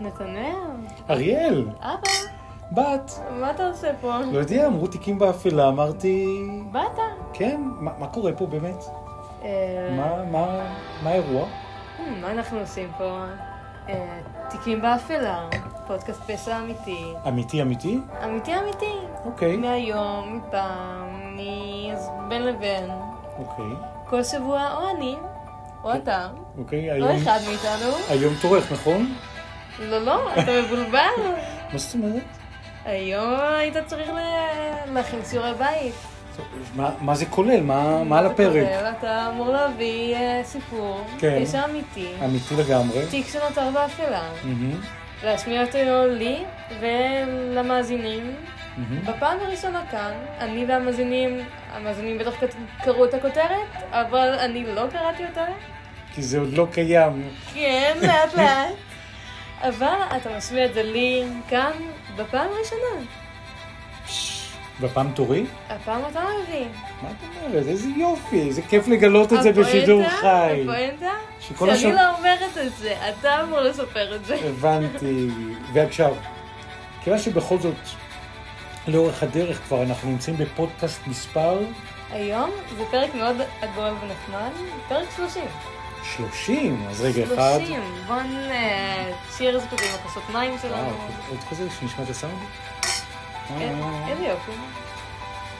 נתנאל, אריאל, אבא, בת. מה אתה עושה פה? לא יודע, אמרו תיקים באפלה, אמרתי... באת. כן, מה, מה קורה פה באמת? אה, מה, מה, מה האירוע? hmm, מה אנחנו עושים פה? אה, תיקים באפלה, פודקאסט פשע אמיתי. אמיתי אמיתי? אמיתי אמיתי. אוקיי, מהיום, מפעם, מבין לבין. אוקיי, כל שבוע או אני, או אתה, אוקיי, או אחד מאיתנו. היום תורך, נכון? לא, לא, אתה מבולבל. מה זאת אומרת? היום היית צריך להכין שיעורי בית. מה, מה זה כולל? מה, מה על הפרק? כולל, אתה אמור להביא אה, סיפור, כן. פשע אמיתי, אמיתי לגמרי. תיק שנותר באפלה, להשמיע אותו לי ולמאזינים. בפעם הראשונה כאן, אני והמאזינים, המאזינים בטח קראו את הכותרת, אבל אני לא קראתי אותה. כי זה עוד לא קיים. כן, לאט לאט. אבל אתה משמיע את זה לי כאן בפעם הראשונה. בפעם תורי? הפעם אתה מביא. מה את אומרת? איזה יופי, איזה כיף לגלות את זה בשידור חי. הפואנטה? שכל שאני השב- לא אומרת את זה, אתה אמור לספר את זה. הבנתי. ועכשיו, כיוון שבכל זאת, לאורך הדרך כבר אנחנו נמצאים בפודקאסט מספר היום זה פרק מאוד עגול ונחמד, פרק 30. 30, אז רגע, אחד. 30, בוא נשאיר איזה כזה עם הכוסות מים וואו, שלנו. עוד כזה שנשמע את הסאונד? אין- אה, איזה יופי.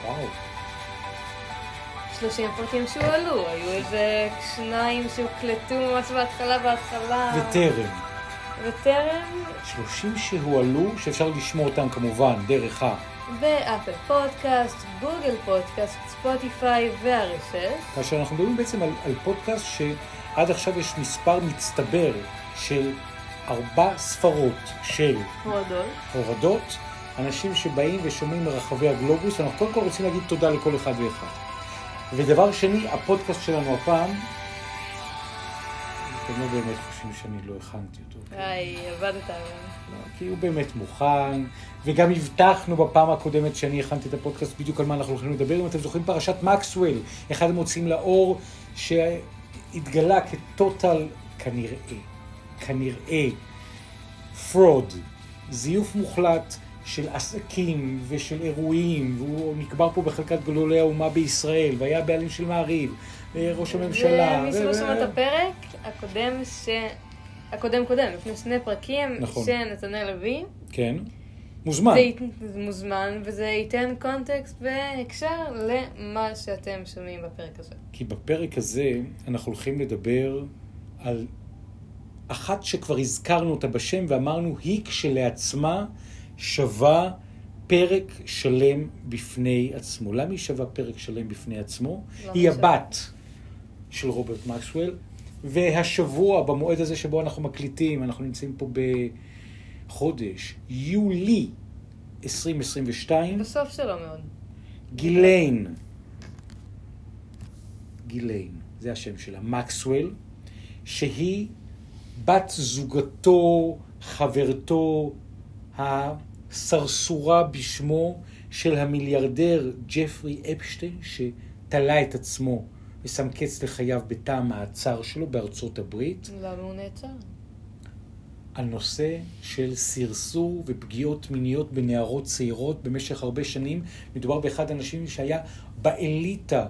וואו. 30 פרקים שהועלו, היו איזה שניים שהוקלטו ממש בהתחלה בהתחלה. וטרם. וטרם 30 שהועלו, שאפשר לשמוע אותם כמובן דרך ה... ב Apple Podcast, Google Podcast, Spotify והרשת. כאשר אנחנו מדברים בעצם על, על פודקאסט שעד עכשיו יש מספר מצטבר של ארבע ספרות של הורדות. הורדות, אנשים שבאים ושומעים מרחבי הגלובוס, אנחנו קודם כל רוצים להגיד תודה לכל אחד ואחד. ודבר שני, הפודקאסט שלנו הפעם, אתם לא באמת חושבים שאני לא הכנתי אותו. היי, עבדת היום. לא, כי הוא באמת מוכן, וגם הבטחנו בפעם הקודמת שאני הכנתי את הפודקאסט בדיוק על מה אנחנו הולכים לדבר. אם אתם זוכרים פרשת מקסוול, אחד המוציאים לאור, שהתגלה כ total, כנראה, כנראה, fraud, זיוף מוחלט של עסקים ושל אירועים, והוא נקבר פה בחלקת גדולי האומה בישראל, והיה בעלים של מעריב, וראש הממשלה. ומי שלא שמע את הפרק, הקודם ש... הקודם קודם, לפני שני פרקים, נכון. שנתנאל הביא. כן, מוזמן. זה, ית- מוזמן, וזה ייתן קונטקסט והקשר למה שאתם שומעים בפרק הזה. כי בפרק הזה אנחנו הולכים לדבר על אחת שכבר הזכרנו אותה בשם ואמרנו היא כשלעצמה שווה פרק שלם בפני עצמו. למה היא שווה פרק שלם בפני עצמו? למה היא שווה? הבת של רוברט מקסוול, והשבוע, במועד הזה שבו אנחנו מקליטים, אנחנו נמצאים פה בחודש יולי 2022, בסוף שלו מאוד. גיליין, גיליין, זה השם שלה, מקסוול, שהיא בת זוגתו, חברתו, הסרסורה בשמו של המיליארדר ג'פרי אפשטיין, שתלה את עצמו ושם קץ לחייו בתא המעצר שלו בארצות הברית, למה הוא נעצר? על נושא של סרסור ופגיעות מיניות בנערות צעירות במשך הרבה שנים. מדובר באחד האנשים שהיה באליטה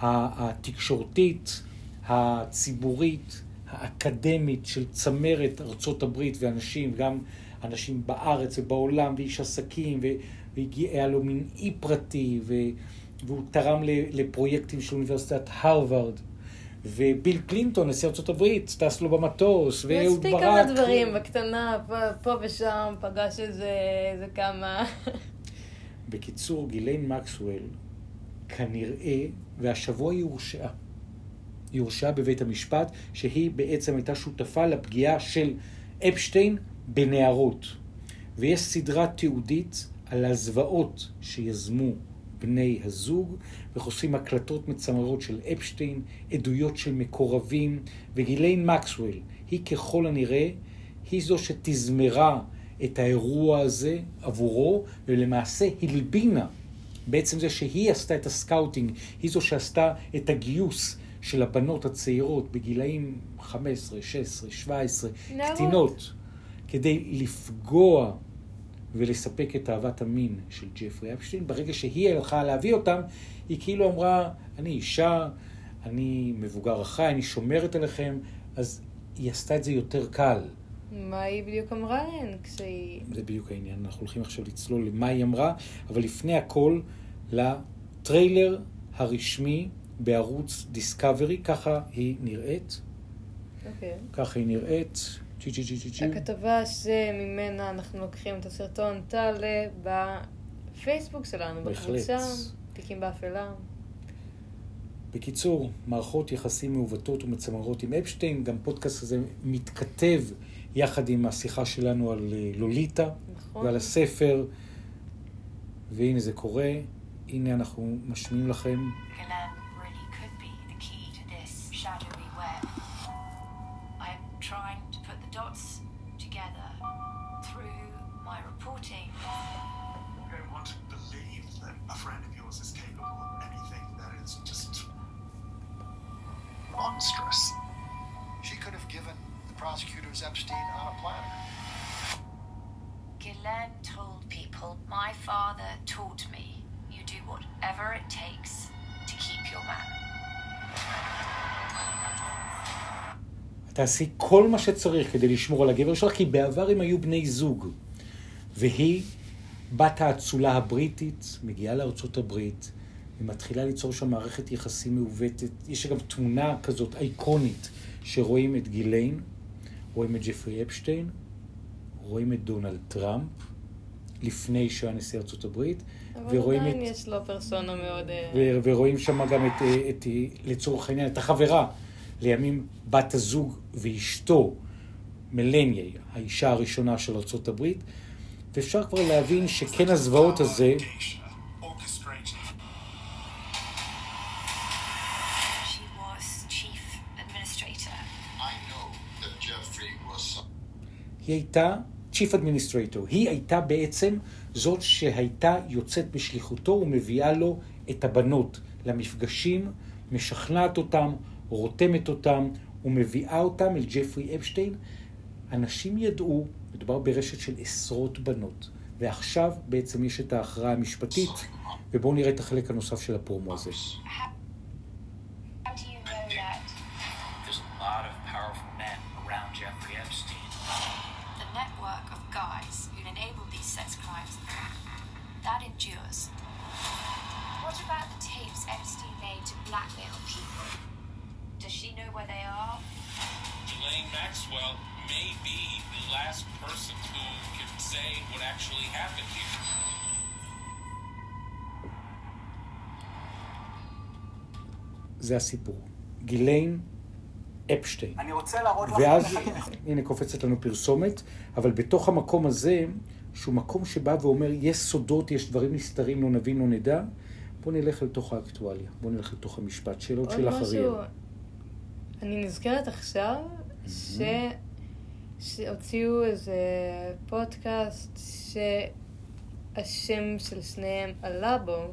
התקשורתית, הציבורית, האקדמית של צמרת ארצות הברית ואנשים, גם אנשים בארץ ובעולם, ואיש עסקים, והיה לו מין אי פרטי, והוא תרם לפרויקטים של אוניברסיטת הרווארד. וביל קלינטון, נשיא הברית, טס לו במטוס, ואהוד מספיק ברק. כמה דברים בקטנה, פה, פה ושם, פגש איזה, איזה כמה. בקיצור, גיליין מקסוול כנראה, והשבוע היא הורשעה. היא הורשעה בבית המשפט, שהיא בעצם הייתה שותפה לפגיעה של אפשטיין בנערות. ויש סדרה תיעודית על הזוועות שיזמו בני הזוג, וחושפים הקלטות מצמררות של אפשטיין, עדויות של מקורבים, וגיליין מקסוול היא ככל הנראה, היא זו שתזמרה את האירוע הזה עבורו, ולמעשה הלבינה בעצם זה שהיא עשתה את ה scouting, היא זו שעשתה את הגיוס של הבנות הצעירות בגילאים 15, 16, 17, נערות. קטינות. כדי לפגוע ולספק את אהבת המין של ג'פרי אפשטיין. ברגע שהיא הלכה להביא אותם, היא כאילו אמרה, אני אישה, אני מבוגר אחראי, אני שומרת עליכם, אז היא עשתה את זה יותר קל. מה היא בדיוק אמרה להן כשהיא... זה בדיוק העניין, אנחנו הולכים עכשיו לצלול למה היא אמרה, אבל לפני הכל, לטריילר הרשמי בערוץ דיסקאברי, ככה היא נראית. אוקיי. ככה היא נראית. צ'י צ'י צ'י צ'י צ'י. הכתבה שממנה אנחנו לוקחים את הסרטון תעלה בפייסבוק שלנו. בקבוצה, תיקים באפלה. בקיצור, מערכות יחסים מעוותות ומצמררות עם אפשטיין, גם פודקאסט הזה מתכתב יחד עם השיחה שלנו על אה, לוליטה נכון. ועל הספר, והנה זה קורה, הנה אנחנו משמיעים לכם. Galan given the prosecutors Epstein on a platter. Galan told people, my father taught me, you do whatever it takes to keep your man. תעשי כל מה שצריך כדי לשמור על הגבר שלך, כי בעבר הם היו בני זוג. והיא, בת האצולה הבריטית, מגיעה לארצות הברית, ומתחילה ליצור שם מערכת יחסים מעוותת. יש גם תמונה כזאת אייקונית, שרואים את גיליין, רואים את ג'פרי אפשטיין, רואים את דונלד טראמפ, לפני שהוא היה נשיא ארצות הברית, אבל ורואים עדיין את... יש לו פרסונה מאוד... אה, ו- ורואים שם גם את, אה, את, אה, לצורך העניין, את החברה, לימים בת הזוג ואשתו, מלניה, האישה הראשונה של ארה"ב, ואפשר כבר להבין שכן הזוועות הזה, היא הייתה Chief Administrator. היא הייתה בעצם זאת שהייתה יוצאת בשליחותו ומביאה לו את הבנות למפגשים, משכנעת אותם, רותמת אותם ומביאה אותם אל ג'פרי אפשטיין. אנשים ידעו, מדובר ברשת של עשרות בנות, ועכשיו בעצם יש את ההכרעה המשפטית, ובואו נראה את החלק הנוסף של הפרומו הזה. זה הסיפור. גיליין אפשטיין. אני רוצה להראות לכם ואז. הנה קופצת לנו פרסומת, אבל בתוך המקום הזה, שהוא מקום שבא ואומר, יש סודות, יש דברים נסתרים, לא נבין, לא נדע, בואו נלך לתוך האקטואליה, בואו נלך לתוך המשפט. שאלות שלך, אריאל. משהו, אני נזכרת עכשיו ש... שהוציאו איזה פודקאסט שהשם של שניהם עלה בו,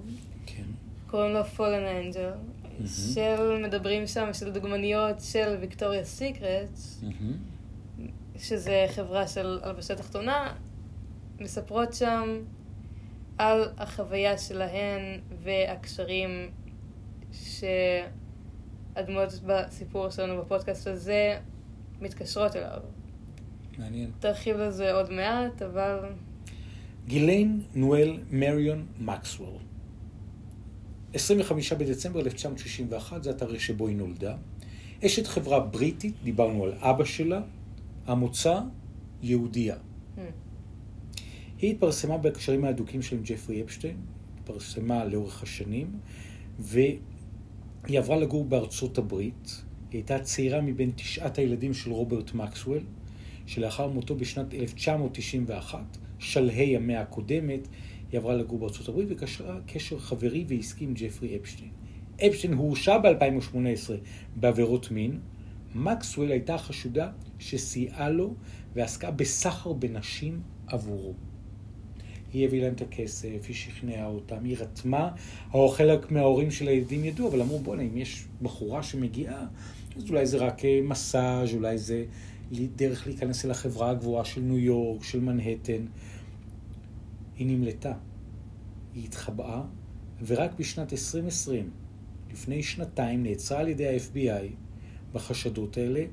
כן. קוראים לו Fallen Angel, של מדברים שם של דוגמניות של ויקטוריה סיקרטס, מהמם. שזה חברה של הלבשה תחתונה, מספרות שם על החוויה שלהן והקשרים שהדמויות בסיפור שלנו בפודקאסט הזה מתקשרות אליו. מעניין. תרחיב לזה עוד מעט, אבל גיליין נואל מריון מקסוול. 25 בדצמבר 1961, זה התאריך שבו היא נולדה. אשת חברה בריטית, דיברנו על אבא שלה, המוצא יהודייה. Hmm. היא התפרסמה בהקשרים ההדוקים של ג'פרי אפשטיין, התפרסמה לאורך השנים, והיא עברה לגור בארצות הברית. היא הייתה צעירה מבין תשעת הילדים של רוברט מקסוול, שלאחר מותו בשנת 1991, שלהי המאה הקודמת, היא עברה לגור בארצות הברית וקשרה קשר חברי ועסקי עם ג'פרי אפשטיין. אפשטיין הורשע ב-2018 בעבירות מין. מקסוול הייתה חשודה שסייעה לו ועסקה בסחר בנשים עבורו. היא הביאה להם את הכסף, היא שכנעה אותם, היא רתמה, או חלק מההורים של הילדים ידעו, אבל אמרו, בוא'נה, אם יש בחורה שמגיעה, אז אולי זה רק אה, מסאז', אולי זה דרך להיכנס אל החברה הגבוהה של ניו יורק, של מנהטן. היא נמלטה. היא התחבאה, ורק בשנת 2020, לפני שנתיים, נעצרה על ידי ה-FBI בחשדות האלה,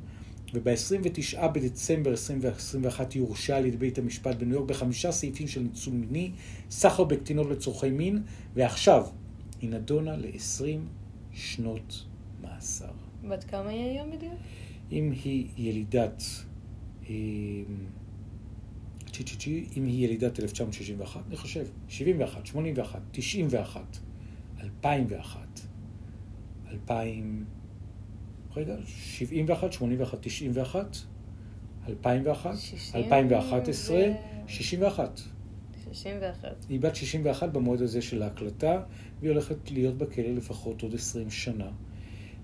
וב-29 בדצמבר 2021 היא הורשעה על ידי בית המשפט בניו יורק בחמישה סעיפים של ניצול מיני, סחר בקטינות לצורכי מין, ועכשיו היא נדונה ל-20 שנות מאסר. בת כמה היא היום בדיוק? אם היא ילידת... אה, צ'י צ'י, אם היא ילידת 1961, אני חושב, 71, 81, 91, 2001, 2000, רגע, 71, 81, 91, 2001, 2011, 61. 61. היא בת 61 במועד הזה של ההקלטה, והיא הולכת להיות בכלא לפחות עוד 20 שנה.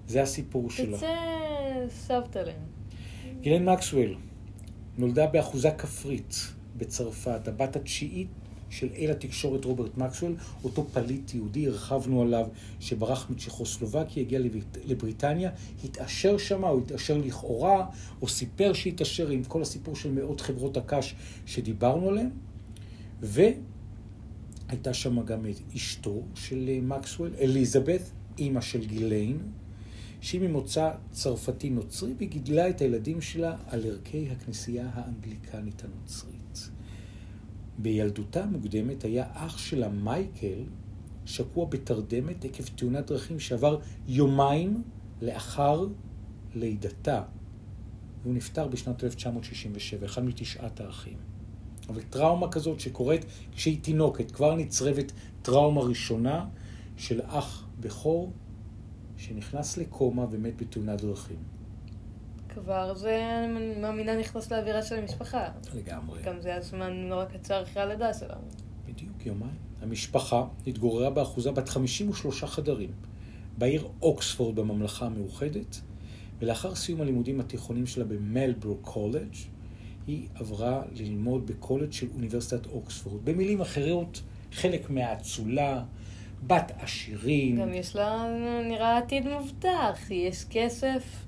זה הסיפור שלה. תצא סבתלם. גילן מקסוול נולדה באחוזה כפרית בצרפת, הבת התשיעית של אל התקשורת רוברט מקסוול, אותו פליט יהודי, הרחבנו עליו, שברח מצ'כוסלובקיה, הגיע לבריט... לבריטניה, התעשר שם, או התעשר לכאורה, או סיפר שהתעשר עם כל הסיפור של מאות חברות הקש שדיברנו עליהן, והייתה שם גם את אשתו של מקסוול, אליזבת, אימא של גיליין, שהיא ממוצא צרפתי נוצרי, והיא גידלה את הילדים שלה על ערכי הכנסייה האנגליקנית הנוצרית. בילדותה המוקדמת היה אח שלה, מייקל, שקוע בתרדמת עקב תאונת דרכים שעבר יומיים לאחר לידתה. והוא נפטר בשנת 1967, אחד מתשעת האחים. אבל טראומה כזאת שקורית כשהיא תינוקת, כבר נצרבת טראומה ראשונה של אח בכור שנכנס לקומה ומת בתאונת דרכים. כבר זה, אני מאמינה, נכנס לאווירה של המשפחה. לגמרי. גם זה היה זמן נורא קצר אחרי הלידה שלנו. בדיוק, יומיים. המשפחה התגוררה באחוזה בת 53 חדרים, בעיר אוקספורד בממלכה המאוחדת, ולאחר סיום הלימודים התיכונים שלה במלברו קולג', היא עברה ללמוד בקולג' של אוניברסיטת אוקספורד. במילים אחרות, חלק מהאצולה, בת עשירים. גם יש לה, נראה עתיד מובטח, יש כסף,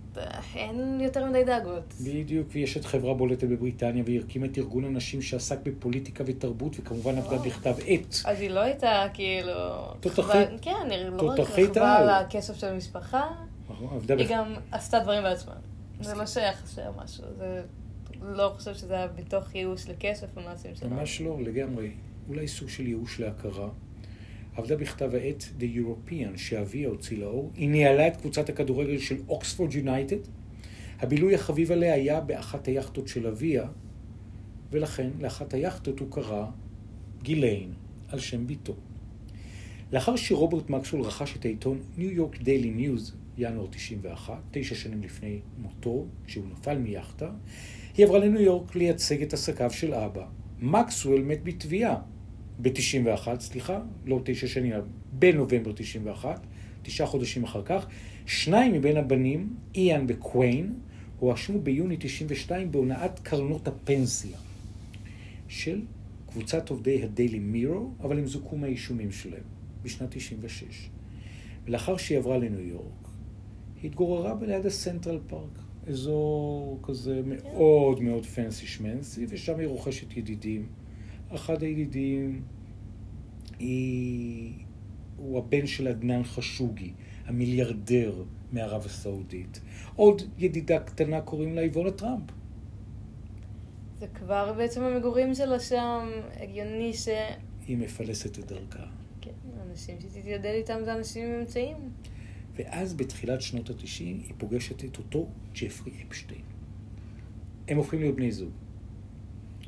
אין יותר מדי דאגות. בדיוק, ויש את חברה בולטת בבריטניה, והיא הקימה את ארגון הנשים שעסק בפוליטיקה ותרבות, וכמובן עבדה בכתב עת. אז היא לא הייתה כאילו... תותחית. כן, היא לא רק רכבה על. הכסף של המשפחה, עבדה היא גם עשתה דברים בעצמה. זה לא שייך לשם משהו, זה... לא חושב שזה היה בתוך ייאוש לכסף ומעשים שלה. ממש לא, לגמרי. אולי סוג של ייאוש להכרה. עבדה בכתב העת The European שאביה הוציא לאור. היא ניהלה את קבוצת הכדורגל של אוקספורד יונייטד. הבילוי החביב עליה היה באחת היאכטות של אביה, ולכן לאחת היאכטות הוא קרא גיליין, על שם בתו. לאחר שרוברט מקסוול רכש את העיתון ניו יורק דיילי ניוז, ינואר 91, תשע שנים לפני מותו, כשהוא נפל מיאכטה, היא עברה לניו יורק לייצג את עסקיו של אבא. מקסוול מת בטביעה ב-91, סליחה, לא תשע שנים, בנובמבר 91, תשעה חודשים אחר כך. שניים מבין הבנים, איאן וקווין, הואשמו ביוני 92 בהונאת קרנות הפנסיה של קבוצת עובדי הדיילי מירו, אבל הם זוכו מהאישומים שלהם בשנת 96. ולאחר שהיא עברה לניו יורק, היא התגוררה ליד הסנטרל פארק, אזור כזה מאוד מאוד פנסי שמנסי, ושם היא רוכשת ידידים. אחד הידידים היא... הוא הבן של עדנאן חשוגי, המיליארדר מערב הסעודית. עוד ידידה קטנה קוראים לה איבונה טראמפ. זה כבר בעצם המגורים שלה שם, הגיוני ש... היא מפלסת את דרכה. כן, אנשים שתתיידד איתם זה אנשים עם אמצעים. ואז בתחילת שנות התשעים היא פוגשת את אותו ג'פרי אפשטיין. הם הופכים להיות בני זוג.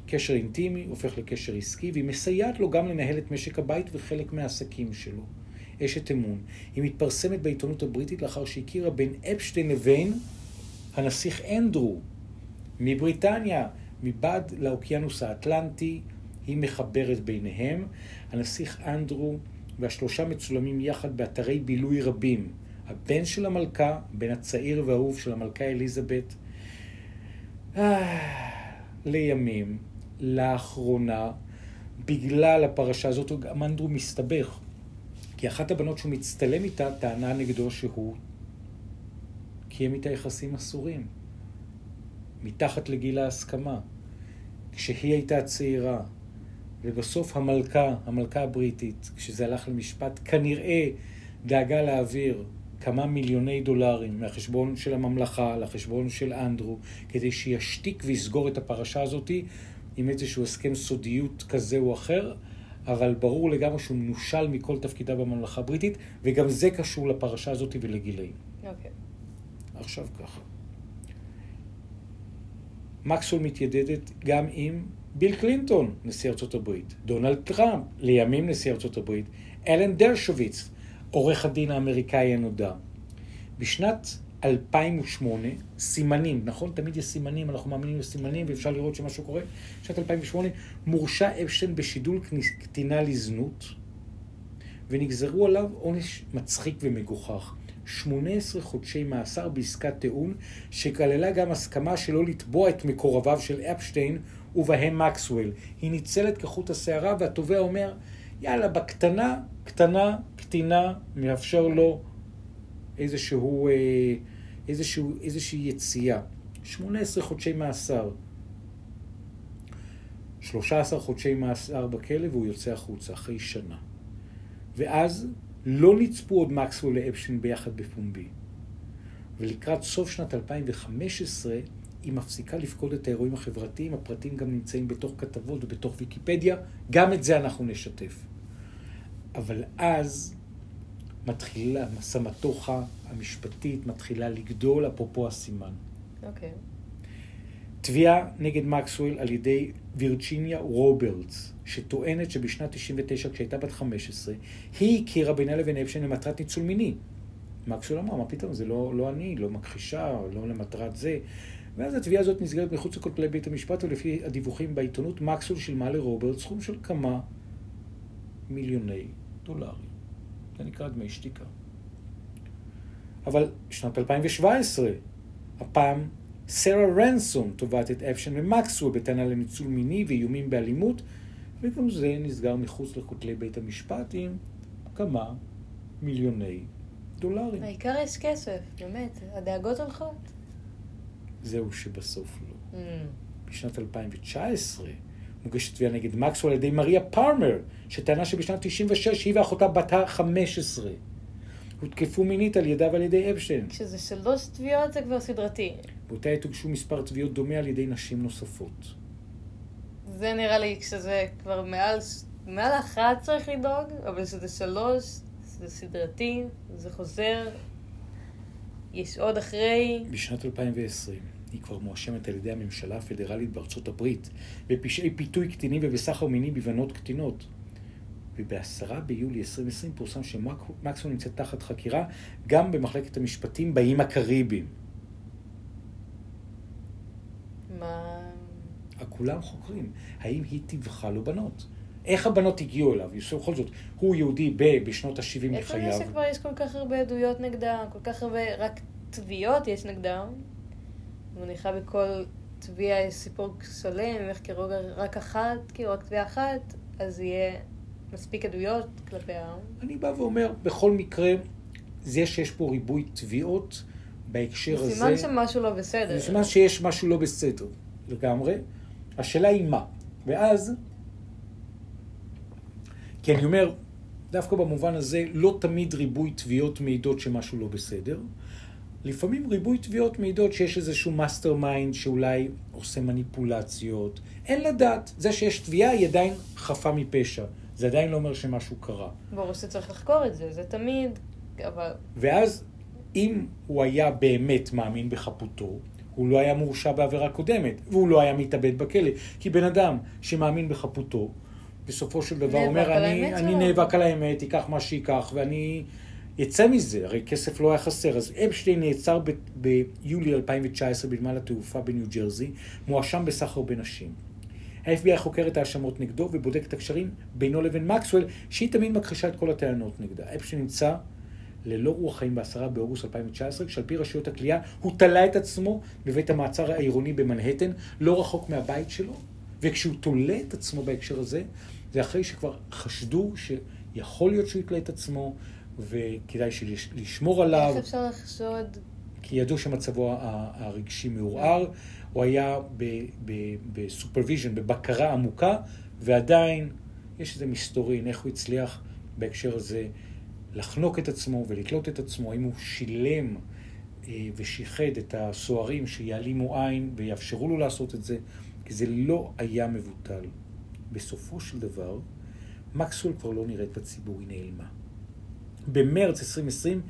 קשר אינטימי הופך לקשר עסקי, והיא מסייעת לו גם לנהל את משק הבית וחלק מהעסקים שלו. אשת אמון. היא מתפרסמת בעיתונות הבריטית לאחר שהכירה בין אפשטיין לבין הנסיך אנדרו מבריטניה, מבעד לאוקיינוס האטלנטי, היא מחברת ביניהם. הנסיך אנדרו והשלושה מצולמים יחד באתרי בילוי רבים. הבן של המלכה, בן הצעיר והאהוב של המלכה אליזבת. אה, לימים, לאחרונה, בגלל הפרשה הזאת, גם אנדרו מסתבך. כי אחת הבנות שהוא מצטלם איתה טענה נגדו שהוא קיים איתה יחסים אסורים. מתחת לגיל ההסכמה, כשהיא הייתה צעירה, ובסוף המלכה, המלכה הבריטית, כשזה הלך למשפט, כנראה דאגה להעביר כמה מיליוני דולרים מהחשבון של הממלכה לחשבון של אנדרו, כדי שישתיק ויסגור את הפרשה הזאתי עם איזשהו הסכם סודיות כזה או אחר, אבל ברור לגמרי שהוא מנושל מכל תפקידה בממלכה הבריטית, וגם זה קשור לפרשה הזאת ולגילאים. אוקיי. עכשיו ככה. מקסוול מתיידדת גם עם ביל קלינטון, נשיא ארצות הברית, דונלד טראמפ, לימים נשיא ארצות הברית, אלן דרשוביץ, עורך הדין האמריקאי הנודע. בשנת 2008, סימנים, נכון? תמיד יש סימנים, אנחנו מאמינים לסימנים ואפשר לראות שמשהו קורה. בשנת 2008 מורשע אפשטיין בשידול קטינה לזנות, ונגזרו עליו עונש מצחיק ומגוחך. 18 חודשי מאסר בעסקת טיעון, שכללה גם הסכמה שלא לתבוע את מקורביו של אפשטיין, ובהם מקסוול. היא ניצלת כחוט השערה, והתובע אומר, יאללה, בקטנה, קטנה, קטינה, מאפשר לו איזשהו, אה, איזשהו, איזושהי יציאה. 18 חודשי מאסר. 13 חודשי מאסר בכלא והוא יוצא החוצה אחרי שנה. ואז לא נצפו עוד מקסוול לאפשטיין ביחד בפומבי. ולקראת סוף שנת 2015 היא מפסיקה לפקוד את האירועים החברתיים, הפרטים גם נמצאים בתוך כתבות ובתוך ויקיפדיה, גם את זה אנחנו נשתף. אבל אז מתחילה הסמטוחה המשפטית, מתחילה לגדול, אפרופו הסימן. אוקיי. תביעה נגד מקסוול על ידי וירג'יניה רוברטס, שטוענת שבשנת 99, כשהייתה בת 15, היא הכירה בינה לבין אפשטיין למטרת ניצול מיני. מקסוול אמר, מה פתאום, זה לא, לא אני, לא מכחישה, לא למטרת זה. ואז התביעה הזאת נסגרת מחוץ לכותלי בית המשפט, ולפי הדיווחים בעיתונות, מקסוול שילמה לרוברטס סכום של כמה מיליוני דולרים. זה נקרא דמי שתיקה. אבל שנת 2017, הפעם סרה רנסון תובעת את אפשטיין ומקסוול בטענה לניצול מיני ואיומים באלימות, וגם זה נסגר מחוץ לכותלי בית המשפט עם כמה מיליוני דולרים. העיקר יש כסף, באמת. הדאגות הולכות. זהו שבסוף לא. Mm. בשנת 2019 מוגשת תביעה נגד מקסוול על ידי מריה פארמר, שטענה שבשנת 96 היא ואחותה בת ה-15 הותקפו מינית על ידה ועל ידי אפשטיין. כשזה שלוש תביעות זה כבר סדרתי. באותה עת הוגשו מספר תביעות דומה על ידי נשים נוספות. זה נראה לי כשזה כבר מעל, מעל אחת צריך לדאוג, אבל כשזה שלוש, זה סדרתי, זה חוזר, יש עוד אחרי. בשנת 2020 היא כבר מואשמת על ידי הממשלה הפדרלית בארצות הברית בפשעי פיתוי קטינים ובסחר מיני בבנות קטינות. ובעשרה ביולי 2020 פורסם שמקסוול נמצאת תחת חקירה גם במחלקת המשפטים באיים הקריביים. מה... כולם חוקרים. האם היא טיווחה לו בנות? איך הבנות הגיעו אליו? בכל זאת, הוא יהודי ב- בשנות ה-70 איך זה לחייו. שכבר יש כל כך הרבה עדויות נגדה, כל כך הרבה, רק תביעות יש נגדה. מניחה בכל תביעה יש סיפור שלם, אם יחקרו רק אחת, כאילו רק תביעה אחת, אז יהיה מספיק עדויות כלפיה. אני בא ואומר, בכל מקרה, זה שיש פה ריבוי תביעות בהקשר זה הזה... סימן שמשהו לא בסדר. זה סימן שיש משהו לא בסדר לגמרי. השאלה היא מה. ואז, כי אני אומר, דווקא במובן הזה, לא תמיד ריבוי תביעות מעידות שמשהו לא בסדר. לפעמים ריבוי תביעות מעידות שיש איזשהו mastermind שאולי עושה מניפולציות. אין לדעת. זה שיש תביעה היא עדיין חפה מפשע. זה עדיין לא אומר שמשהו קרה. ברור שצריך לחקור את זה, זה תמיד, אבל... ואז, אם הוא היה באמת מאמין בחפותו, הוא לא היה מורשע בעבירה קודמת, והוא לא היה מתאבד בכלא. כי בן אדם שמאמין בחפותו, בסופו של דבר אומר, אני, אני שלו." נאבק על האמת, ייקח מה שייקח, ואני אצא מזה, הרי כסף לא היה חסר. אז אפשטיין נעצר ב- ביולי 2019 בנמל התעופה בניו ג'רזי, מואשם בסחר בנשים. ה-FBI חוקר את ההאשמות נגדו ובודק את הקשרים בינו לבין מקסוול, שהיא תמיד מכחישה את כל הטענות נגדה. אפשטיין נמצא ללא רוח חיים ב-10 באוגוסט 2019, כשעל פי רשויות הכלייה הוא תלה את עצמו בבית המעצר העירוני במנהטן, לא רחוק מהבית שלו, וכשהוא תולה את עצמו בהקשר הזה, זה אחרי שכבר חשדו שיכול להיות שהוא יתלה את עצמו, וכדאי לשמור עליו. איך אפשר לחשוד? כי ידעו שמצבו הרגשי מעורער. הוא היה ב supervision, בבקרה עמוקה, ועדיין יש איזה מסתורין, איך הוא הצליח בהקשר הזה לחנוק את עצמו ולתלות את עצמו, האם הוא שילם אה, ושיחד את הסוהרים שיעלימו עין ויאפשרו לו לעשות את זה, כי זה לא היה מבוטל. בסופו של דבר, מקסוול כבר לא נראית בציבור, היא נעלמה. במרץ 2020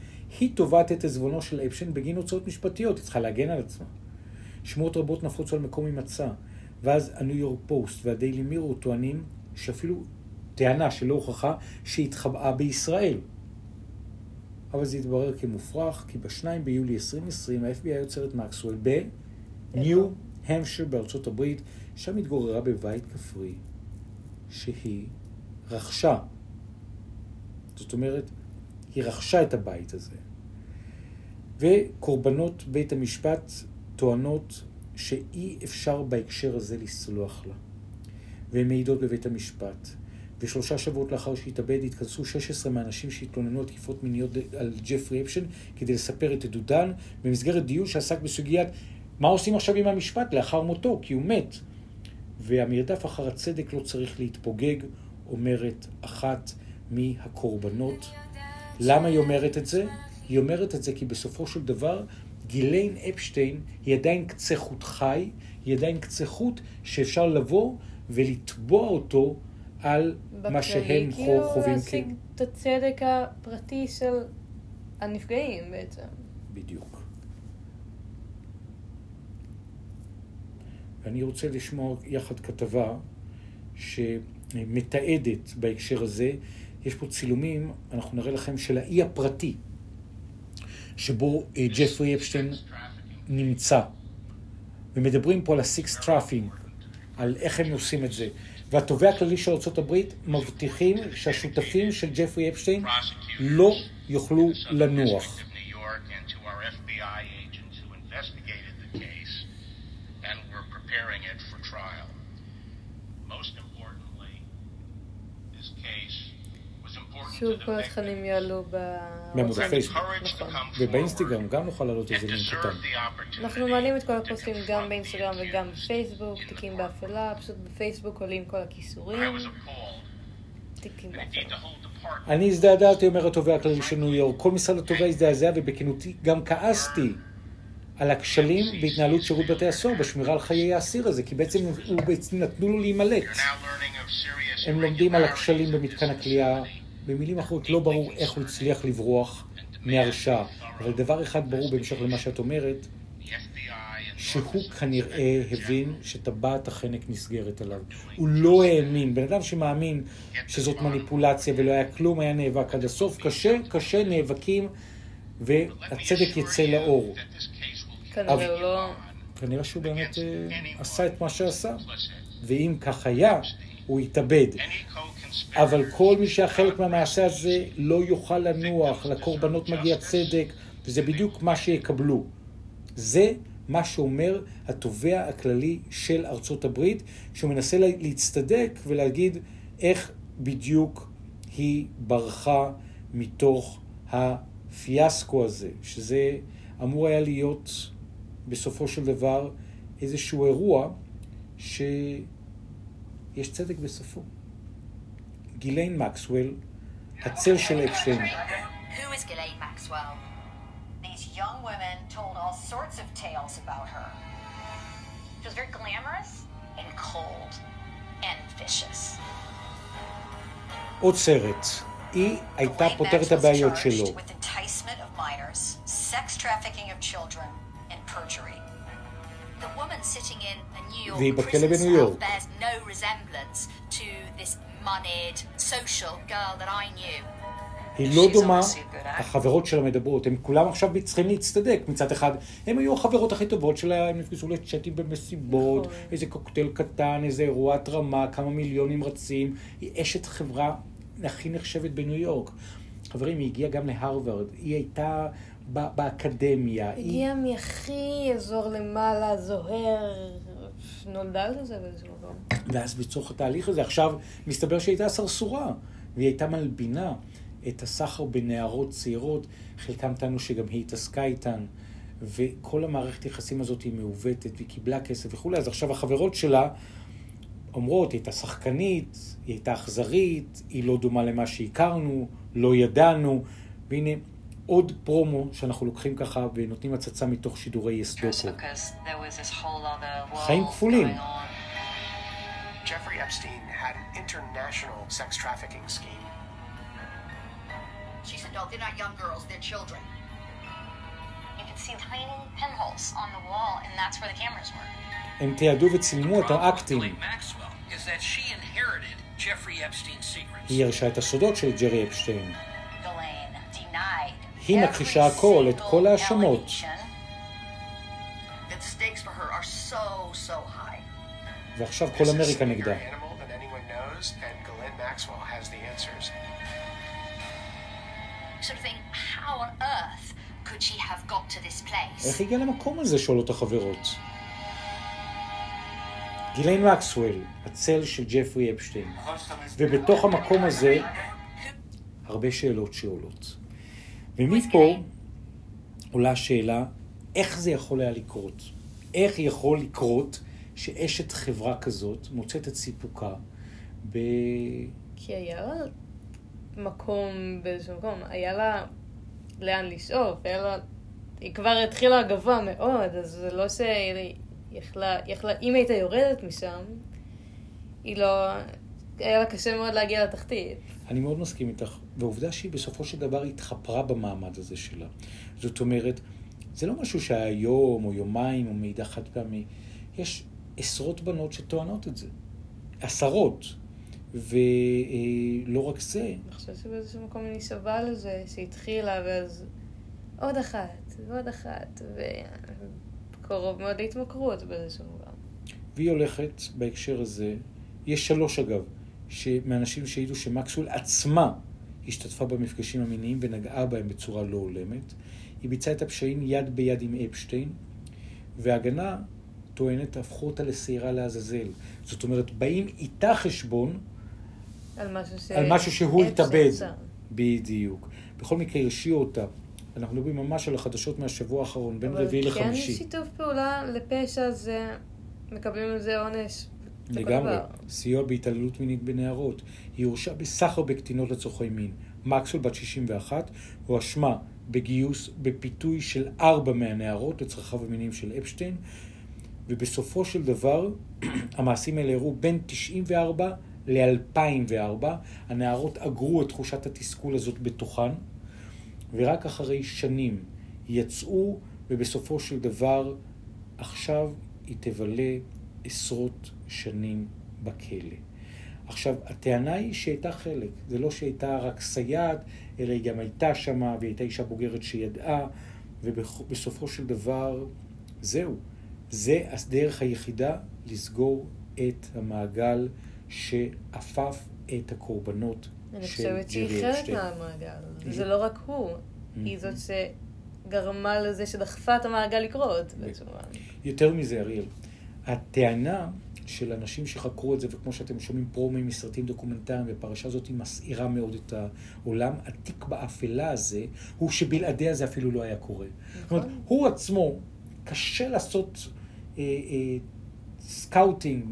היא תובעת את עזבונו של אפשטיין בגין הוצאות משפטיות, היא צריכה להגן על עצמה. שמועות רבות נפוצו על מקום הימצא, ואז הניו יורק פוסט והדיילי מירו טוענים שאפילו טענה שלא הוכחה שהתחבאה בישראל. אבל זה התברר כמופרך, כי ב-2 ביולי 2020 ה-FBI עוצר את מקסוול בניו המשר בארצות הברית, שם התגוררה בבית כפרי שהיא רכשה. זאת אומרת, היא רכשה את הבית הזה. וקורבנות בית המשפט טוענות שאי אפשר בהקשר הזה לסלוח לה. והן מעידות בבית המשפט. ושלושה שבועות לאחר שהתאבד התכנסו 16 מהאנשים שהתלוננו על תקיפות מיניות על ג'פרי אפשן כדי לספר את עדודן במסגרת דיון שעסק בסוגיית מה עושים עכשיו עם המשפט לאחר מותו, כי הוא מת. והמרדף אחר הצדק לא צריך להתפוגג, אומרת אחת מהקורבנות. למה היא אומרת את זה? היא אומרת את זה כי בסופו של דבר גיליין אפשטיין היא עדיין קצה חוט חי, היא עדיין קצה חוט שאפשר לבוא ולתבוע אותו על מה שהם כאילו חווים. להשיג את הצדק הפרטי של הנפגעים בעצם. בדיוק. ואני רוצה לשמוע יחד כתבה שמתעדת בהקשר הזה. יש פה צילומים, אנחנו נראה לכם, של האי הפרטי, שבו אה, ג'פרי אפשטיין נמצא. ומדברים פה על ה sex trafficking, על איך הם עושים את זה. והתובע הכללי של ארה"ב מבטיחים שהשותפים של ג'פרי אפשטיין לא יוכלו לנוח. שוב כל התכנים יעלו ב... בעמוד הפייסבוק. נכון. ובאינסטגרם גם נוכל להעלות איזה לינק קטן. אנחנו מעלים את כל הפוסטים גם באינסטגרם וגם בפייסבוק, תיקים באפלה, פשוט בפייסבוק עולים כל הכיסורים, תיקים באפלה. אני הזדעזעתי, אומר התובע הכללי של ניו יורק. כל משרד התובע הזדעזע ובכנותי גם כעסתי על הכשלים בהתנהלות שירות בתי הסוהר בשמירה על חיי האסיר הזה, כי בעצם הוא נתנו לו להימלט. הם לומדים על הכשלים במתקן הכליאה. במילים אחרות, לא ברור איך הוא הצליח לברוח מהרשעה. אבל דבר אחד ברור בהמשך למה שאת אומרת, שהוא כנראה הבין שטבעת החנק נסגרת עליו. הוא לא האמין. בן אדם שמאמין שזאת מניפולציה ולא היה כלום, היה נאבק עד הסוף. קשה, קשה, נאבקים, והצדק יצא לאור. כנראה הוא לא... כנראה שהוא באמת אה, עשה את מה שעשה. ואם כך היה, הוא יתאבד. אבל כל מי שהיה חלק מהמעשה הזה לא יוכל לנוח, לקורבנות מגיע צדק, וזה בדיוק מה שיקבלו. זה מה שאומר התובע הכללי של ארצות הברית, שהוא מנסה לה- להצטדק ולהגיד איך בדיוק היא ברחה מתוך הפיאסקו הזה, שזה אמור היה להיות בסופו של דבר איזשהו אירוע שיש צדק בסופו. גיליין מקסוול, הצל של אפשטיין. Who is Ghislaine Maxwell? These young women told all sorts of tales about her. She was very glamorous and cold and vicious. עוד סרט. היא הייתה Ghislaine פותרת את Maxwell's הבעיות charged שלו. With enticement of minors, sex trafficking of children, and perjury. The woman sitting in a New והיא York בכלא prison בניו cell יורק. Bears no resemblance to this moneyed social girl that I knew. היא לא דומה, החברות שלה מדברות, הם כולם עכשיו צריכים להצטדק מצד אחד. הם היו החברות הכי טובות שלה, הם נפגשו לצ'אטים במסיבות, נכון. איזה קוקטייל קטן, איזה אירוע רמה, כמה מיליונים רצים. היא אשת חברה הכי נחשבת בניו יורק. חברים, היא הגיעה גם להרווארד, היא הייתה באקדמיה. היא- הגיע מהכי אזור למעלה, זוהר, נולדה לזה באיזשהו מקום. ואז בצורך התהליך הזה, עכשיו מסתבר שהיא הייתה סרסורה, והיא הייתה מלבינה את הסחר בנערות צעירות, חלקם טענו שגם היא התעסקה איתן, וכל המערכת יחסים הזאת היא מעוותת, והיא קיבלה כסף וכולי, אז עכשיו החברות שלה אומרות, היא הייתה שחקנית, היא הייתה אכזרית, היא לא דומה למה שהכרנו, לא ידענו, והנה עוד פרומו שאנחנו לוקחים ככה ונותנים הצצה מתוך שידורי יסדוקו. חיים כפולים. going on. Jeffrey Epstein had an international sex trafficking scheme. She's adult. They're not young girls. They're children. You could see tiny pinholes on the wall, and that's where the cameras were. הם תיעדו וצילמו את האקטים. Ghislaine Maxwell is that she inherited Jeffrey Epstein's secrets. היא ירשה את הסודות של ג'רי אפשטיין. היא מכחישה הכל, את כל ההאשמות. ועכשיו כל אמריקה נגדה. איך הגיע למקום הזה? שואלות החברות. גיליין מקסוול, הצל של ג'פרי אפשטיין. ובתוך המקום הזה, הרבה שאלות שעולות. ומפה עולה השאלה, איך זה יכול היה לקרות? איך יכול לקרות שאשת חברה כזאת מוצאת את סיפוקה ב... כי היה לה מקום באיזשהו מקום, היה לה לאן לשאוף, היה לה... היא כבר התחילה גבוה מאוד, אז זה לא שהיא יכלה, יכלה, אם הייתה יורדת משם, היא לא... היה לה קשה מאוד להגיע לתחתית. אני מאוד מסכים איתך, והעובדה שהיא בסופו של דבר התחפרה במעמד הזה שלה. זאת אומרת, זה לא משהו שהיה יום או יומיים או מידע חד פעמי. יש עשרות בנות שטוענות את זה. עשרות. ולא רק זה, אני חושבת שבאיזשהו מקום היא נשאבה לזה, שהתחילה, ואז עוד אחת, ועוד אחת, וקרוב מאוד להתמכרות באיזשהו מקום. והיא הולכת בהקשר הזה, יש שלוש אגב, מאנשים שהעידו שמקסוול עצמה השתתפה במפגשים המיניים ונגעה בהם בצורה לא הולמת. היא ביצעה את הפשעים יד ביד עם אפשטיין, וההגנה טוענת, הפכו אותה לשעירה לעזאזל. זאת אומרת, באים איתה חשבון על משהו, ש... על משהו שהוא התאבד. בדיוק. בכל מקרה, הרשיעו אותה. אנחנו מדברים ממש על החדשות מהשבוע האחרון, בין רביעי אבל כן לחמישי. שיתוף פעולה לפשע זה, מקבלים על זה עונש. לגמרי. סיוע בהתעללות מינית בנערות. היא הורשעה בסחר בקטינות לצורכי מין. מקסול בת 61 הואשמה בגיוס, בפיתוי של ארבע מהנערות לצרכיו המיניים של אפשטיין, ובסופו של דבר המעשים האלה אירעו בין 94 ל-2004. הנערות אגרו את תחושת התסכול הזאת בתוכן, ורק אחרי שנים יצאו, ובסופו של דבר עכשיו היא תבלה עשרות שנים בכלא. עכשיו, הטענה היא שהייתה חלק. זה לא שהייתה רק סייעת, אלא היא גם הייתה שמה, והיא הייתה אישה בוגרת שידעה, ובסופו של דבר, זהו. זה הדרך היחידה לסגור את המעגל שעפף את הקורבנות אני של חושבת שהיא ג'רי חלק אפשטיין. מהמעגל. זה לא רק הוא, היא זאת שגרמה לזה שדחפה את המעגל לקרות. מובן. יותר מזה, אריאל, הטענה של אנשים שחקרו את זה, וכמו שאתם שומעים פרומואים מסרטים דוקומנטריים, והפרשה הזאת מסעירה מאוד את העולם, התיק באפלה הזה, הוא שבלעדיה זה אפילו לא היה קורה. זאת אומרת, הוא עצמו, קשה לעשות אה, אה, scouting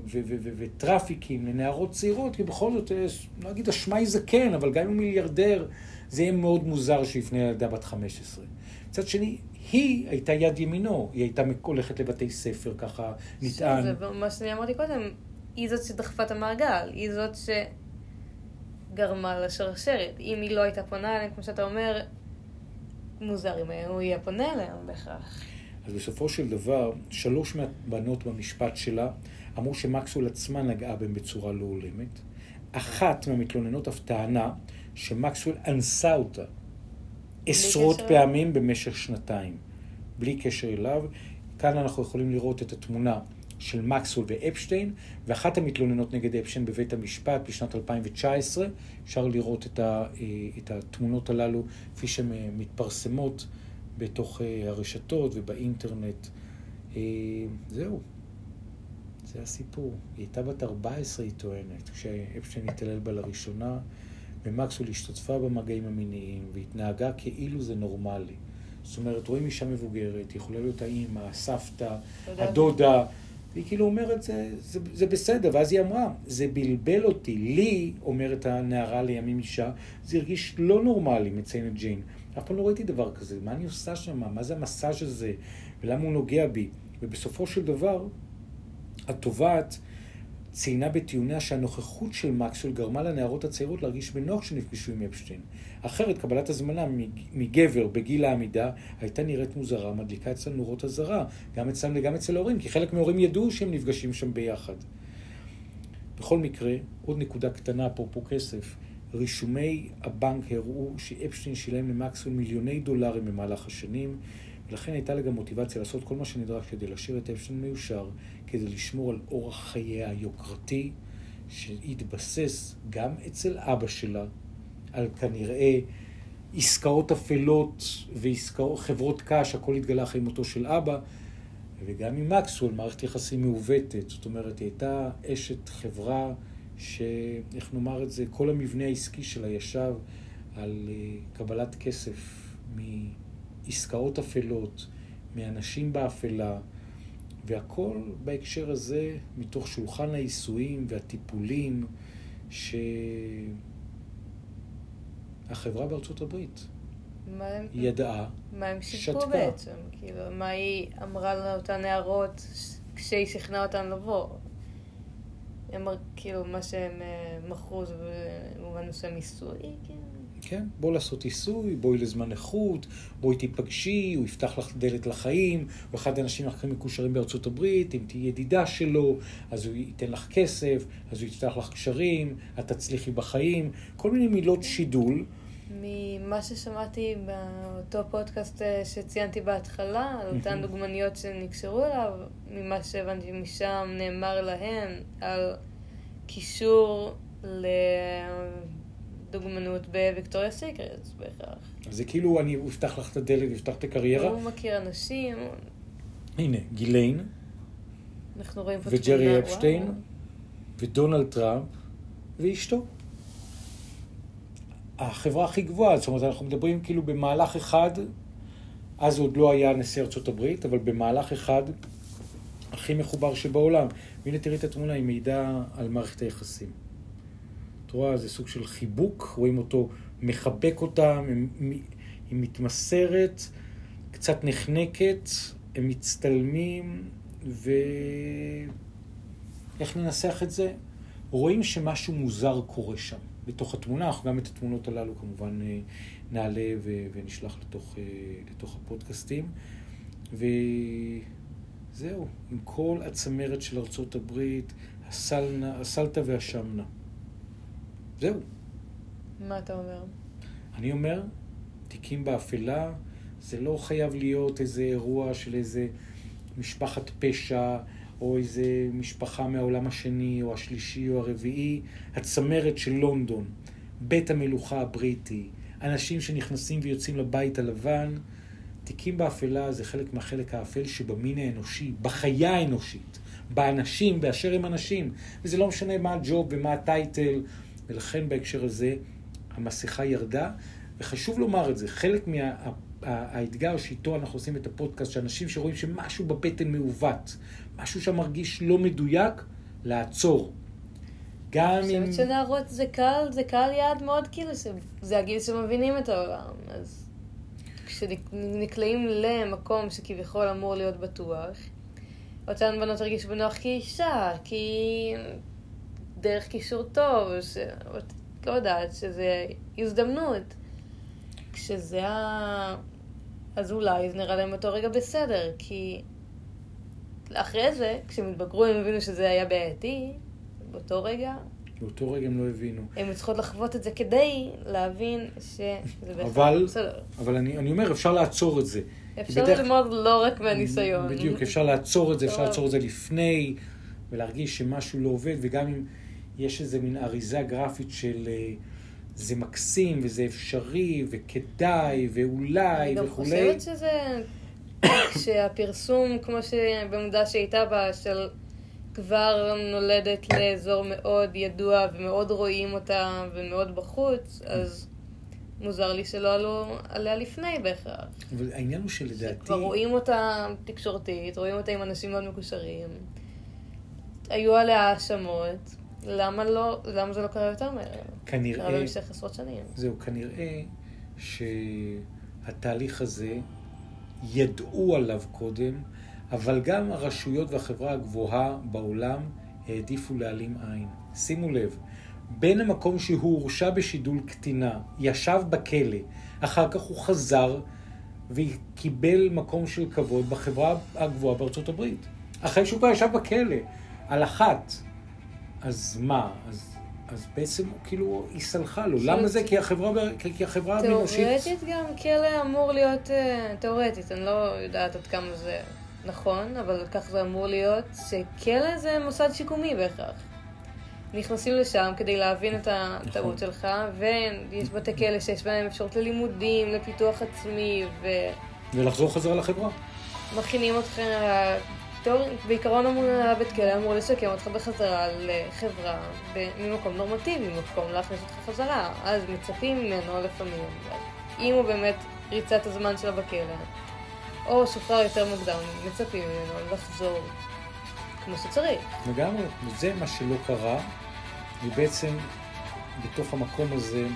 ו trafficking לנערות צעירות, כי בכל זאת, אה, לא אגיד אשמאי כן, אבל גם אם הוא מיליארדר, זה יהיה מאוד מוזר שיפנה לילדה בת 15. מצד שני, היא הייתה יד ימינו, היא הייתה הולכת לבתי ספר ככה, נטען. זה מה שאני אמרתי קודם, היא זאת שדחפה את המעגל, היא זאת שגרמה לשרשרת. אם היא לא הייתה פונה אליהם, כמו שאתה אומר, מוזר אם הוא יהיה פונה אליהם בהכרח. אז בסופו של דבר, שלוש מהבנות במשפט שלה אמרו שמקסול עצמה נגעה בהם בצורה לא הולמת. אחת מהמתלוננות אף טענה שמקסול אנסה אותה עשרות קשר? פעמים במשך שנתיים, בלי קשר אליו. כאן אנחנו יכולים לראות את התמונה של מקסול ואפשטיין, ואחת המתלוננות נגד אפשטיין בבית המשפט בשנת 2019. אפשר לראות את, ה, אה, את התמונות הללו כפי שהן אה, מתפרסמות בתוך אה, הרשתות ובאינטרנט. זהו, זה הסיפור. היא הייתה בת 14, היא טוענת, כשאפשטיין התעלל בה לראשונה, ומקסול השתתפה במגעים המיניים והתנהגה כאילו זה נורמלי. זאת אומרת, רואים אישה מבוגרת, יכולה להיות האימא, הסבתא. הדודה, והיא כאילו אומרת, זה, זה, זה בסדר, ואז היא אמרה, זה בלבל אותי, לי, אומרת הנערה לימים אישה, זה הרגיש לא נורמלי, מציינת ג'יין. אף פעם לא ראיתי דבר כזה, מה אני עושה שם, מה זה המסאז' הזה, ולמה הוא נוגע בי. ובסופו של דבר, התובעת ציינה בטיעוניה שהנוכחות של מקסוול גרמה לנערות הצעירות להרגיש בנוח כשנפגשו עם אפשטיין. אחרת, קבלת הזמנה מג- מגבר בגיל העמידה הייתה נראית מוזרה, מדליקה אצל נורות אזהרה, גם אצלם וגם אצל ההורים, כי חלק מההורים ידעו שהם נפגשים שם ביחד. בכל מקרה, עוד נקודה קטנה, אפרופו כסף, רישומי הבנק הראו שאפשטיין שילם למקסוול מיליוני דולרים במהלך השנים, ולכן הייתה לה גם מוטיבציה לעשות כל מה שנדרש כדי להשאיר את אפשטיין מיושר, כדי לשמור על אורח חייה היוקרתי, שהתבסס גם אצל אבא שלה, על כנראה עסקאות אפלות וחברות קש, הכל התגלה אחרי מותו של אבא, וגם עם מקסוול, מערכת יחסים מעוותת. זאת אומרת, היא הייתה אשת חברה ש... איך נאמר את זה? כל המבנה העסקי שלה ישב על אה, קבלת כסף מעסקאות אפלות, מאנשים באפלה, והכל בהקשר הזה, מתוך שולחן העיסויים והטיפולים שהחברה בארצות הברית מה ידעה, מה הם שיווקו שתקה. בעצם? כאילו, מה היא אמרה לאותן נערות ש- כשהיא שכנעה אותן לבוא? הם כאילו, מה שהם אה, מכרו זה במובן מסוים מיסוי, כאילו. כן, בואי לעשות עיסוי, בואי לזמן איכות, בואי תיפגשי, הוא יפתח לך דלת לחיים, הוא אחד האנשים הכי מקושרים בארצות הברית, אם תהיי ידידה שלו, אז הוא ייתן לך כסף, אז הוא יפתח לך קשרים, את תצליחי בחיים, כל מיני מילות שידול. ממה ששמעתי באותו פודקאסט אה, שציינתי בהתחלה, על אותן דוגמניות שנקשרו אליו, ממה שהבנתי משם נאמר להן על קישור לדוגמנות בוויקטוריה סיקרטס בהכרח. זה כאילו, אני, הוא יפתח לך את הדלת ויפתח את הקריירה. הוא מכיר אנשים, הנה, גיליין, אנחנו רואים פה וג'רי אפשטיין, וואו. ודונלד טראמפ, ואשתו. החברה הכי גבוהה, זאת אומרת, אנחנו מדברים כאילו במהלך אחד, אז עוד לא היה נשיא ארצות הברית, אבל במהלך אחד, הכי מחובר שבעולם. והנה תראי את התמונה, היא מעידה על מערכת היחסים. את רואה, זה סוג של חיבוק, רואים אותו מחבק אותם, הם- היא מתמסרת, קצת נחנקת, הם מצטלמים, ו... איך ננסח את זה? רואים שמשהו מוזר קורה שם, בתוך התמונה. אנחנו גם את התמונות הללו כמובן אה, נעלה ו- ונשלח לתוך, אה, לתוך הפודקאסטים. וזהו, עם כל הצמרת של ארצות הברית, הסלנה, הסלטה והשמנה. זהו. מה אתה אומר? אני אומר, תיקים באפלה, זה לא חייב להיות איזה אירוע של איזה משפחת פשע, או איזה משפחה מהעולם השני, או השלישי, או הרביעי. הצמרת של לונדון, בית המלוכה הבריטי, אנשים שנכנסים ויוצאים לבית הלבן. תיקים באפלה זה חלק מהחלק האפל שבמין האנושי, בחיה האנושית, באנשים, באשר הם אנשים. וזה לא משנה מה הג'וב ומה הטייטל, ולכן בהקשר הזה המסכה ירדה. וחשוב לומר את זה, חלק מהאתגר שאיתו אנחנו עושים את הפודקאסט, שאנשים שרואים שמשהו בבטן מעוות, משהו שם מרגיש לא מדויק, לעצור. גם אני אם... חושבת שנערות זה קהל, זה קהל יעד מאוד כאילו, זה הגיל שמבינים את העולם, אז כשנקלעים למקום שכביכול אמור להיות בטוח, אותן בנות הרגישו בנוח כאישה, כי דרך קישור טוב, ש... לא יודעת, שזה הזדמנות. כשזה ה... אז אולי זה נראה להם באותו רגע בסדר, כי אחרי זה, כשהם התבגרו הם הבינו שזה היה בעייתי, באותו רגע באותו רגע הם לא הבינו. הן צריכות לחוות את זה כדי להבין שזה בהחלט אבל, בסדר. אבל אני, אני אומר, אפשר לעצור את זה. אפשר בדרך- ללמוד לא רק מהניסיון. בדיוק, אפשר לעצור את זה, אפשר. לעצור את זה לפני, ולהרגיש שמשהו לא עובד, וגם אם יש איזה מין אריזה גרפית של אה, זה מקסים, וזה אפשרי, וכדאי, ואולי, אני גם וכולי. חושבת שזה, כשהפרסום, כמו שבמודע שהייתה בה, של כבר נולדת לאזור מאוד ידוע ומאוד רואים אותה ומאוד בחוץ, אז מוזר לי שלא עלו עליה לפני בהכרח. אבל העניין הוא שלדעתי... כבר רואים אותה תקשורתית, רואים אותה עם אנשים מאוד מקושרים. היו עליה האשמות. למה לא, למה זה לא קרה יותר מהר? כנראה... קרה במשך עשרות שנים. זהו, כנראה שהתהליך הזה, ידעו עליו קודם, אבל גם הרשויות והחברה הגבוהה בעולם העדיפו להעלים עין. שימו לב, בין המקום שהוא הורשע בשידול קטינה, ישב בכלא, אחר כך הוא חזר וקיבל מקום של כבוד בחברה הגבוהה בארצות הברית. אחרי שהוא כבר ישב בכלא, על אחת. אז מה? אז, אז בעצם כאילו היא סלחה לו. למה זה? כי החברה, כי החברה האנושית... תאורטית גם כלא אמור להיות, אה, תאורטית, אני לא יודעת עד כמה זה נכון, אבל כך זה אמור להיות, שכלא זה מוסד שיקומי בהכרח. נכנסים לשם כדי להבין את הטעות שלך, ויש בתי כלא שיש בהם אפשרות ללימודים, לפיתוח עצמי, ו... ולחזור חזרה לחברה. מכינים אתכם, תיאור- בעיקרון אמור- הבית כלא אמור לשקם אותך בחזרה לחברה ממקום נורמטיבי, ממקום להכניס אותך חזרה. אז מצפים ממנו לפעמים, אם הוא באמת ריצה את הזמן שלו בכלא, או שוחרר יותר מוקדם, מצפים ממנו לחזור כמו שצריך. לגמרי, וזה מה שלא קרה, ובעצם בתוך המקום הזה,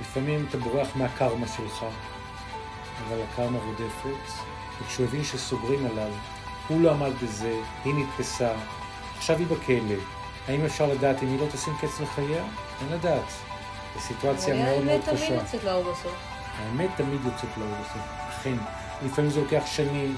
לפעמים אתה בורח מהקרמה שלך, אבל הקרמה רודפת, וכשהוא הבין שסוגרים עליו, הוא לא עמד בזה, היא נתפסה, עכשיו היא בכלא. האם אפשר לדעת אם היא לא תשים קץ לחייה? אין לדעת. זו סיטואציה מאוד מאוד האמת תמיד קשה. יוצאת לאור בסוף. האמת תמיד יוצאת לאור בסוף, אכן. לפעמים זה לוקח שנים,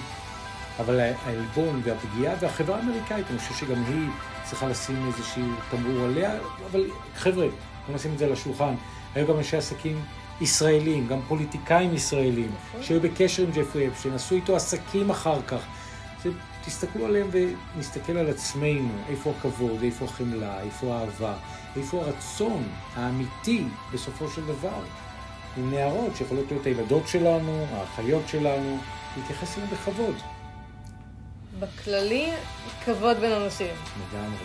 אבל העלבון והפגיעה, והחברה האמריקאית, אני חושב שגם היא צריכה לשים איזשהו תמרור עליה, אבל חבר'ה, בוא נשים את זה על השולחן. היו גם אנשי עסקים ישראלים, גם פוליטיקאים ישראלים, שהיו בקשר עם ג'פרי אפשטיין, עשו איתו עסקים אחר כך. זה, תסתכלו עליהם ונסתכל על עצמנו, איפה הכבוד, איפה החמלה, איפה האהבה, איפה הרצון האמיתי בסופו של דבר. עם נערות שיכולות להיות הילדות שלנו, האחיות שלנו, להתייחס אליהן בכבוד. בכללי, כבוד בין אנשים. לגמרי.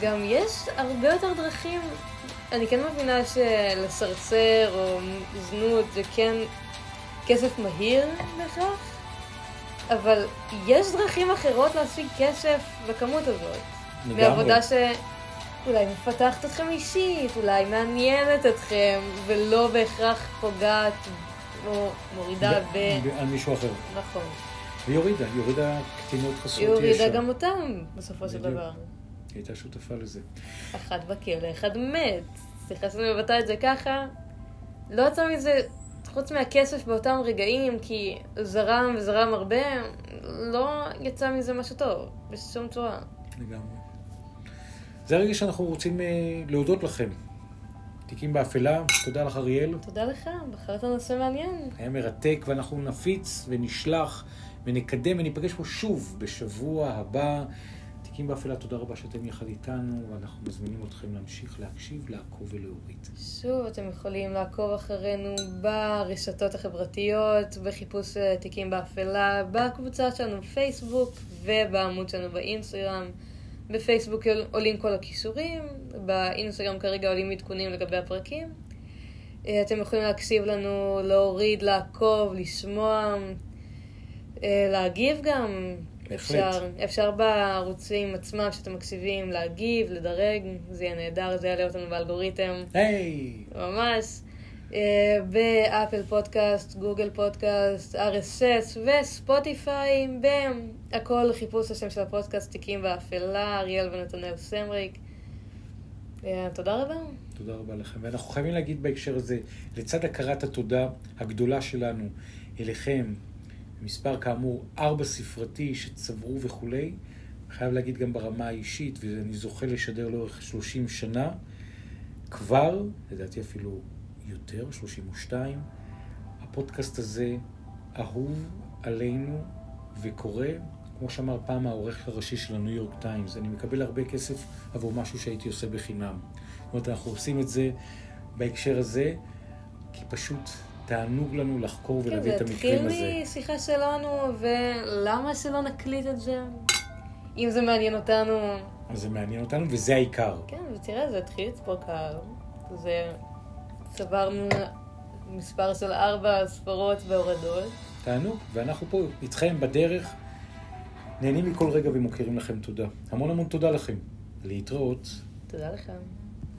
גם יש הרבה יותר דרכים, אני כן מבינה שלסרסר או זנות זה כן כסף מהיר בהכרח, אבל יש דרכים אחרות להשיג כסף בכמות הזאת. לגמרי. בעבודה שאולי מפתחת אתכם אישית, אולי מעניינת אתכם, ולא בהכרח פוגעת או מורידה ב... ב- על מישהו אחר. נכון. והיא הורידה, היא הורידה קטינות חסרות היא ישע. הורידה גם אותם בסופו של. דבר. היא הייתה שותפה לזה. אחד בכלא, אחד מת. סליחה שאני מבטא את זה ככה. לא יצא מזה, חוץ מהכסף באותם רגעים, כי זרם וזרם הרבה, לא יצא מזה משהו טוב, בשום צורה. לגמרי. זה הרגע שאנחנו רוצים אה, להודות לכם. תיקים באפלה, תודה לך אריאל. תודה לך, בחרת נושא מעניין. היה מרתק, ואנחנו נפיץ ונשלח ונקדם וניפגש פה שוב בשבוע הבא. תיקים באפלה, תודה רבה שאתם יחד איתנו, ואנחנו מזמינים אתכם להמשיך להקשיב, לעקוב ולהוריד. שוב, אתם יכולים לעקוב אחרינו ברשתות החברתיות, בחיפוש אה, תיקים באפלה, בקבוצה שלנו בפייסבוק ובעמוד שלנו באינסטגרם. בפייסבוק עולים כל הקישורים, באינסטגרם כרגע עולים עדכונים לגבי הפרקים. אה, אתם יכולים להקשיב לנו, להוריד, לעקוב, לשמוע, אה, להגיב גם. בהחלט. אפשר, אפשר בערוצים עצמם שאתם מקשיבים להגיב, לדרג, זה יהיה נהדר, זה יעלה אותנו באלגוריתם. היי! ממש. אה, ב Apple Podcast, Google Podcast, RSS ו Spotify, בהכל חיפוש השם של הפודקאסט, תיקים באפלה, אריאל ונתנאל סמריק. אה, תודה רבה. תודה רבה לכם. ואנחנו חייבים להגיד בהקשר הזה, לצד הכרת התודה הגדולה שלנו אליכם, מספר כאמור ארבע ספרתי שצברו וכולי, חייב להגיד גם ברמה האישית, ואני זוכה לשדר לאורך 30 שנה, כבר, לדעתי אפילו יותר, 32, הפודקאסט הזה אהוב עלינו וקורא, כמו שאמר פעם העורך הראשי של הניו יורק טיימס, אני מקבל הרבה כסף עבור משהו שהייתי עושה בחינם. זאת אומרת, אנחנו עושים את זה בהקשר הזה, כי פשוט תענוג לנו לחקור כן, ולהביא זה את המקרים הזה. התחיל משיחה שלנו, ולמה שלא נקליט את זה? אם זה מעניין אותנו. אז זה מעניין אותנו, וזה העיקר. כן, ותראה, זה התחיל לצפור קהל. זה... צברנו מספר של ארבע ספרות והורדות. תענו, ואנחנו פה איתכם בדרך, נהנים מכל רגע ומוקירים לכם תודה. המון המון תודה לכם. להתראות. תודה לכם.